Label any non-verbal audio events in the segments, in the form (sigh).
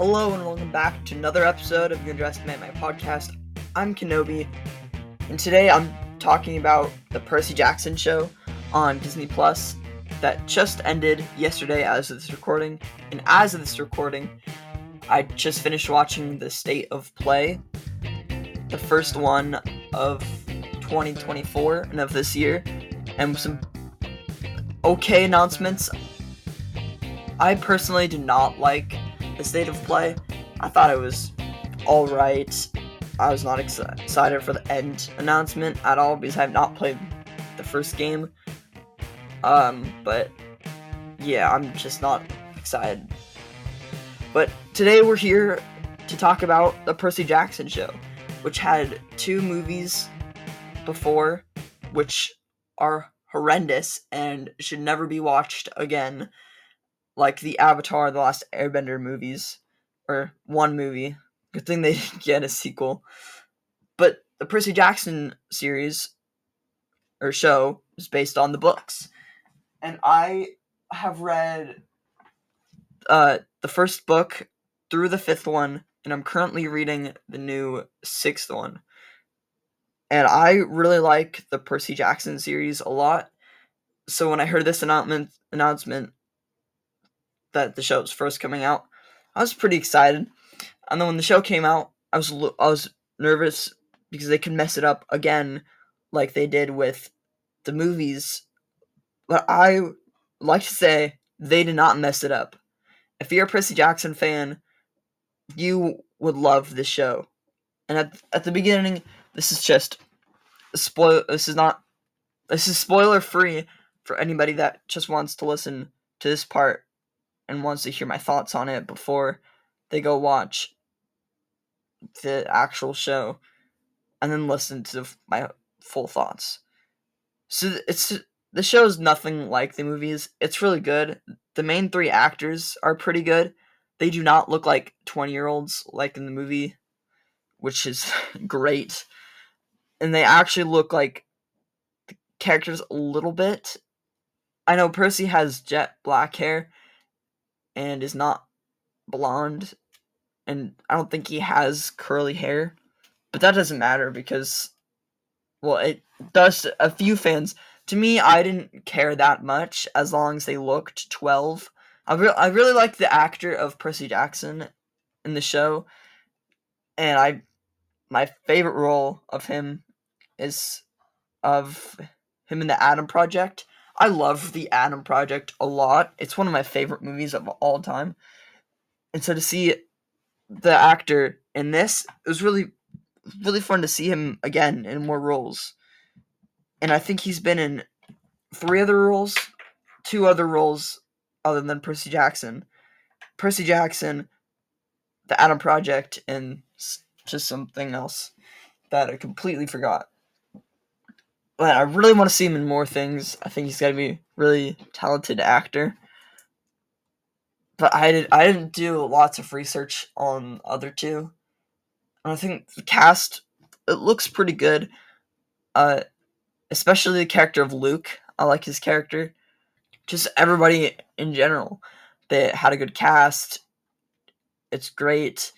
Hello and welcome back to another episode of Your Underestimate My podcast. I'm Kenobi, and today I'm talking about the Percy Jackson show on Disney Plus that just ended yesterday as of this recording. And as of this recording, I just finished watching the State of Play, the first one of 2024 and of this year, and some okay announcements. I personally did not like the state of play. I thought it was alright. I was not ex- excited for the end announcement at all because I have not played the first game. Um, but yeah, I'm just not excited. But today we're here to talk about the Percy Jackson show, which had two movies before, which are horrendous and should never be watched again like the Avatar: The Last Airbender movies, or one movie. Good thing they (laughs) didn't get a sequel. But the Percy Jackson series or show is based on the books, and I have read uh, the first book through the fifth one, and I'm currently reading the new sixth one. And I really like the Percy Jackson series a lot. So when I heard this announcement announcement that the show was first coming out, I was pretty excited. And then when the show came out, I was I was nervous because they could mess it up again, like they did with the movies. But I like to say they did not mess it up. If you're a Percy Jackson fan, you would love this show. And at at the beginning, this is just spoil. This is not. This is spoiler free for anybody that just wants to listen to this part and wants to hear my thoughts on it before they go watch the actual show and then listen to my full thoughts. So it's the show is nothing like the movies. It's really good. The main three actors are pretty good. They do not look like 20 year olds like in the movie, which is (laughs) great. And they actually look like the characters a little bit. I know Percy has jet black hair, and is not blonde and I don't think he has curly hair. But that doesn't matter because well, it does a few fans. To me, I didn't care that much as long as they looked 12. I, re- I really like the actor of Percy Jackson in the show. And I my favorite role of him is of him in the Adam Project. I love the Adam Project a lot. It's one of my favorite movies of all time. And so to see the actor in this, it was really really fun to see him again in more roles. And I think he's been in three other roles, two other roles other than Percy Jackson. Percy Jackson, the Adam Project, and just something else that I completely forgot but I really want to see him in more things. I think he's got to be a really talented actor. But I did I didn't do lots of research on other two. And I think the cast it looks pretty good. Uh especially the character of Luke. I like his character. Just everybody in general. They had a good cast. It's great.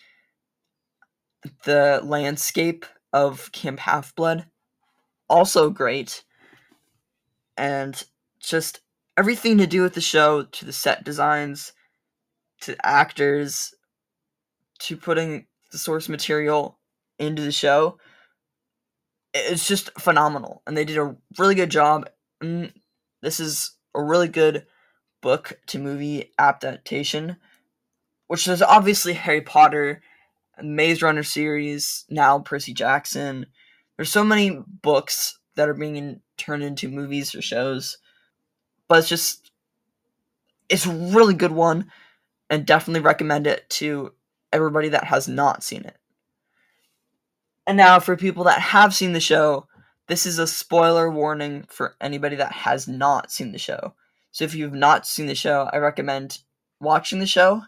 The landscape of Camp Half Blood also great. And just everything to do with the show, to the set designs, to actors, to putting the source material into the show. It's just phenomenal. And they did a really good job. And this is a really good book to movie adaptation, which is obviously Harry Potter, Maze Runner series, now Percy Jackson, there's so many books that are being turned into movies or shows, but it's just it's a really good one, and definitely recommend it to everybody that has not seen it. And now, for people that have seen the show, this is a spoiler warning for anybody that has not seen the show. So, if you've not seen the show, I recommend watching the show,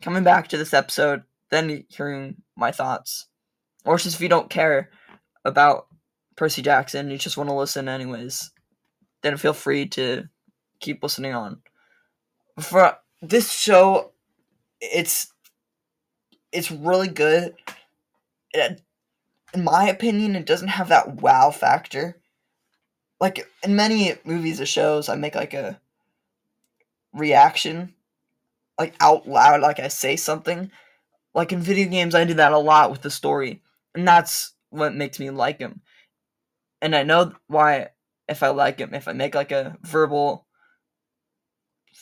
coming back to this episode, then hearing my thoughts. Or just if you don't care, about Percy Jackson, you just want to listen anyways, then feel free to keep listening on. For this show, it's it's really good. It, in my opinion, it doesn't have that wow factor. Like in many movies or shows, I make like a reaction, like out loud, like I say something. Like in video games, I do that a lot with the story, and that's what makes me like him. And I know why if I like him, if I make like a verbal,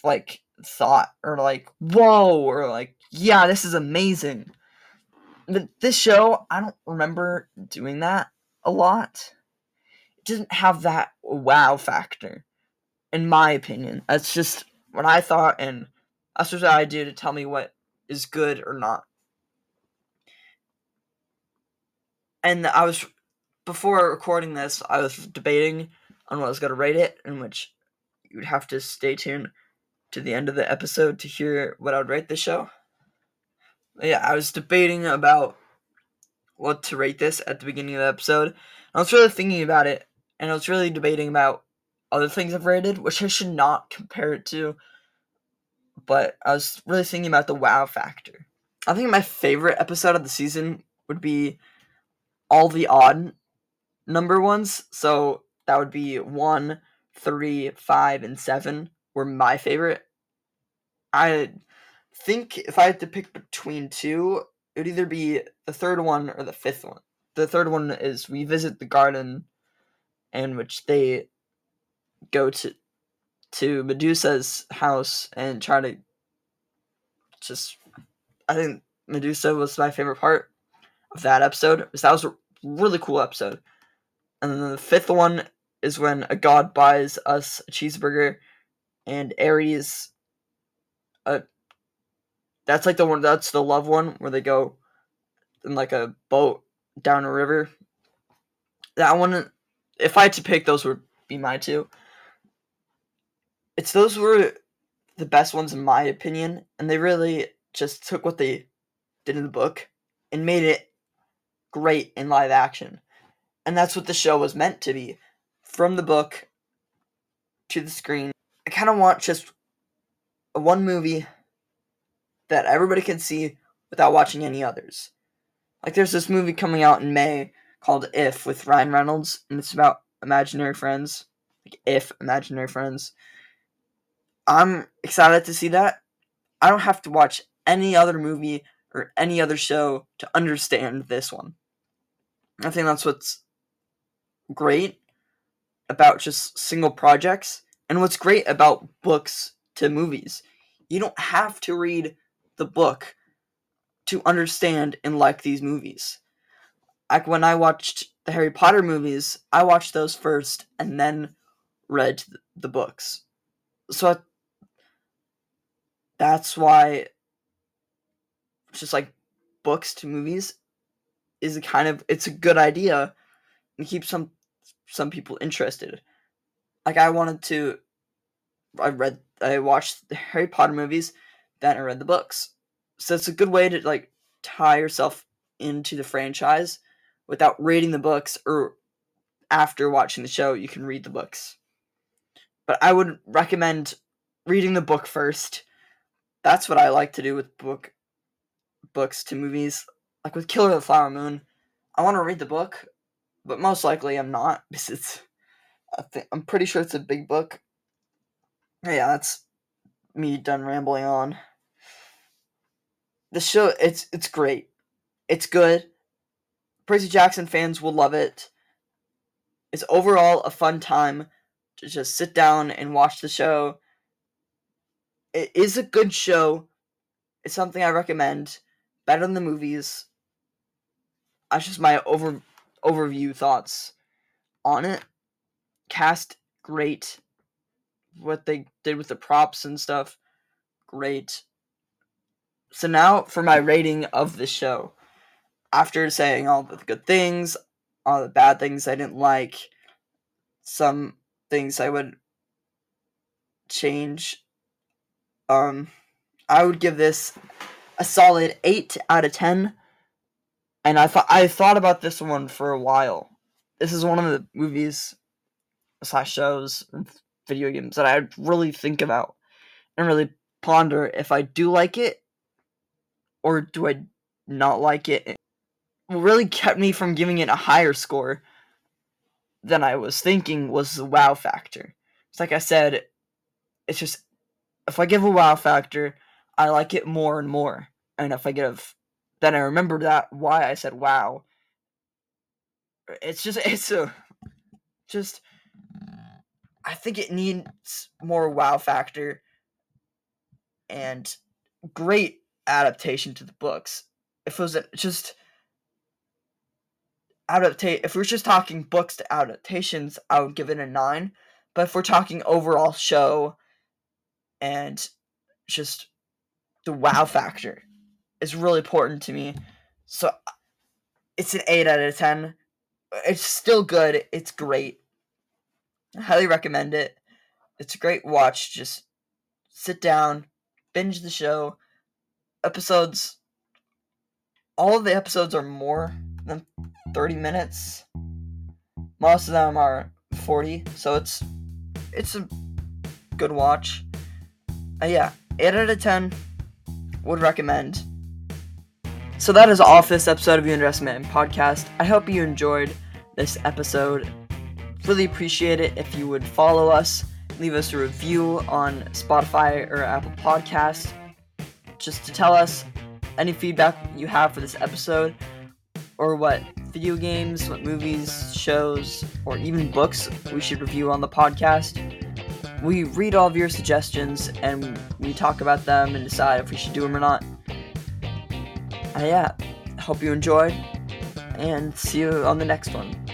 like thought or like whoa or like yeah, this is amazing. But this show, I don't remember doing that a lot. It doesn't have that wow factor, in my opinion. That's just what I thought, and that's what I do to tell me what is good or not. And I was before recording this, I was debating on what I was gonna rate it, in which you'd have to stay tuned to the end of the episode to hear what I would rate the show yeah, I was debating about what to rate this at the beginning of the episode. I was really thinking about it, and I was really debating about other things I've rated, which I should not compare it to. But I was really thinking about the wow factor. I think my favorite episode of the season would be all the odd number ones. So that would be one, three, five, and seven were my favorite. I think if I had to pick between two, it would either be the third one or the fifth one. The third one is we visit the garden, in which they go to to Medusa's house and try to just. I think Medusa was my favorite part of that episode. That was a really cool episode. And then the fifth one is when a god buys us a cheeseburger, and Ares, uh, that's like the one. That's the love one where they go in like a boat down a river. That one, if I had to pick, those would be my two. It's those were the best ones in my opinion, and they really just took what they did in the book and made it great in live action. And that's what the show was meant to be. From the book to the screen. I kind of want just one movie that everybody can see without watching any others. Like there's this movie coming out in May called If with Ryan Reynolds, and it's about imaginary friends. Like If imaginary friends. I'm excited to see that. I don't have to watch any other movie or any other show to understand this one. I think that's what's great about just single projects and what's great about books to movies. You don't have to read the book to understand and like these movies. Like when I watched the Harry Potter movies, I watched those first and then read the books. So that's why it's just like books to movies is a kind of it's a good idea and keep some some people interested. Like I wanted to I read I watched the Harry Potter movies then I read the books. So it's a good way to like tie yourself into the franchise without reading the books or after watching the show you can read the books. But I would recommend reading the book first. That's what I like to do with book books to movies. Like with Killer of the Flower Moon, I want to read the book, but most likely I'm not (laughs) because it's th- I'm pretty sure it's a big book. Yeah, that's me done rambling on. The show it's it's great. It's good. Percy Jackson fans will love it. It's overall a fun time to just sit down and watch the show. It is a good show. It's something I recommend. Better than the movies. That's just my over overview thoughts on it. Cast great what they did with the props and stuff, great. So now for my rating of the show. After saying all the good things, all the bad things I didn't like, some things I would change, um, I would give this a solid eight out of ten. And I thought I thought about this one for a while. This is one of the movies slash shows video games that I really think about and really ponder if I do like it or do I not like it. What really kept me from giving it a higher score than I was thinking was the wow factor. It's like I said, it's just if I give a wow factor, I like it more and more. And if I give then I remember that why I said wow. It's just (laughs) it's a just I think it needs more wow factor and great adaptation to the books. If it was just adaptate if we're just talking books to adaptations, I would give it a 9. But if we're talking overall show and just the wow factor is really important to me. So it's an 8 out of 10. It's still good. It's great. I highly recommend it. It's a great watch. Just sit down, binge the show. Episodes all of the episodes are more than 30 minutes. Most of them are 40, so it's it's a good watch. Uh, yeah, 8 out of 10 would recommend. So that is all for this episode of You Underestimate podcast. I hope you enjoyed this episode. Really appreciate it if you would follow us, leave us a review on Spotify or Apple Podcast, just to tell us any feedback you have for this episode, or what video games, what movies, shows, or even books we should review on the podcast. We read all of your suggestions and we talk about them and decide if we should do them or not. Yeah, hope you enjoyed, and see you on the next one.